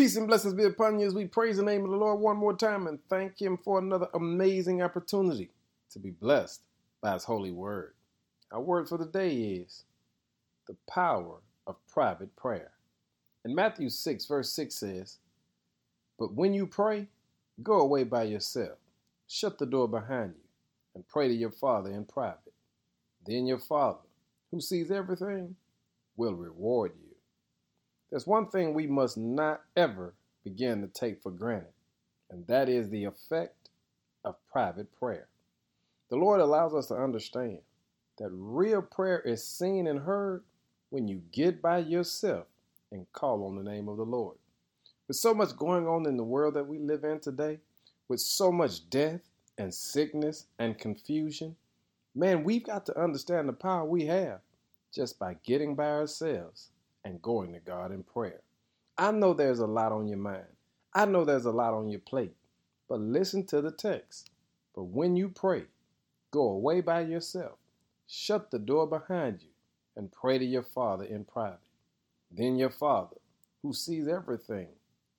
Peace and blessings be upon you as we praise the name of the Lord one more time and thank Him for another amazing opportunity to be blessed by His holy word. Our word for the day is the power of private prayer. In Matthew 6, verse 6 says, But when you pray, go away by yourself, shut the door behind you, and pray to your Father in private. Then your Father, who sees everything, will reward you. There's one thing we must not ever begin to take for granted, and that is the effect of private prayer. The Lord allows us to understand that real prayer is seen and heard when you get by yourself and call on the name of the Lord. With so much going on in the world that we live in today, with so much death and sickness and confusion, man, we've got to understand the power we have just by getting by ourselves and going to God in prayer. I know there's a lot on your mind. I know there's a lot on your plate. But listen to the text. But when you pray, go away by yourself, shut the door behind you, and pray to your Father in private. Then your Father, who sees everything,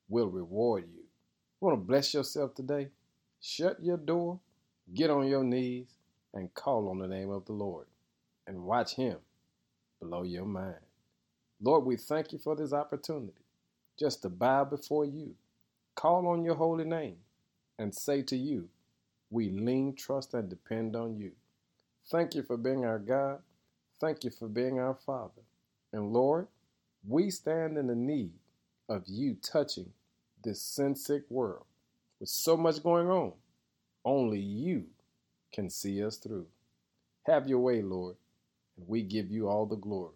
will reward you. Want to bless yourself today? Shut your door, get on your knees, and call on the name of the Lord, and watch Him blow your mind. Lord, we thank you for this opportunity just to bow before you, call on your holy name, and say to you, we lean, trust, and depend on you. Thank you for being our God. Thank you for being our Father. And Lord, we stand in the need of you touching this sin sick world. With so much going on, only you can see us through. Have your way, Lord, and we give you all the glory.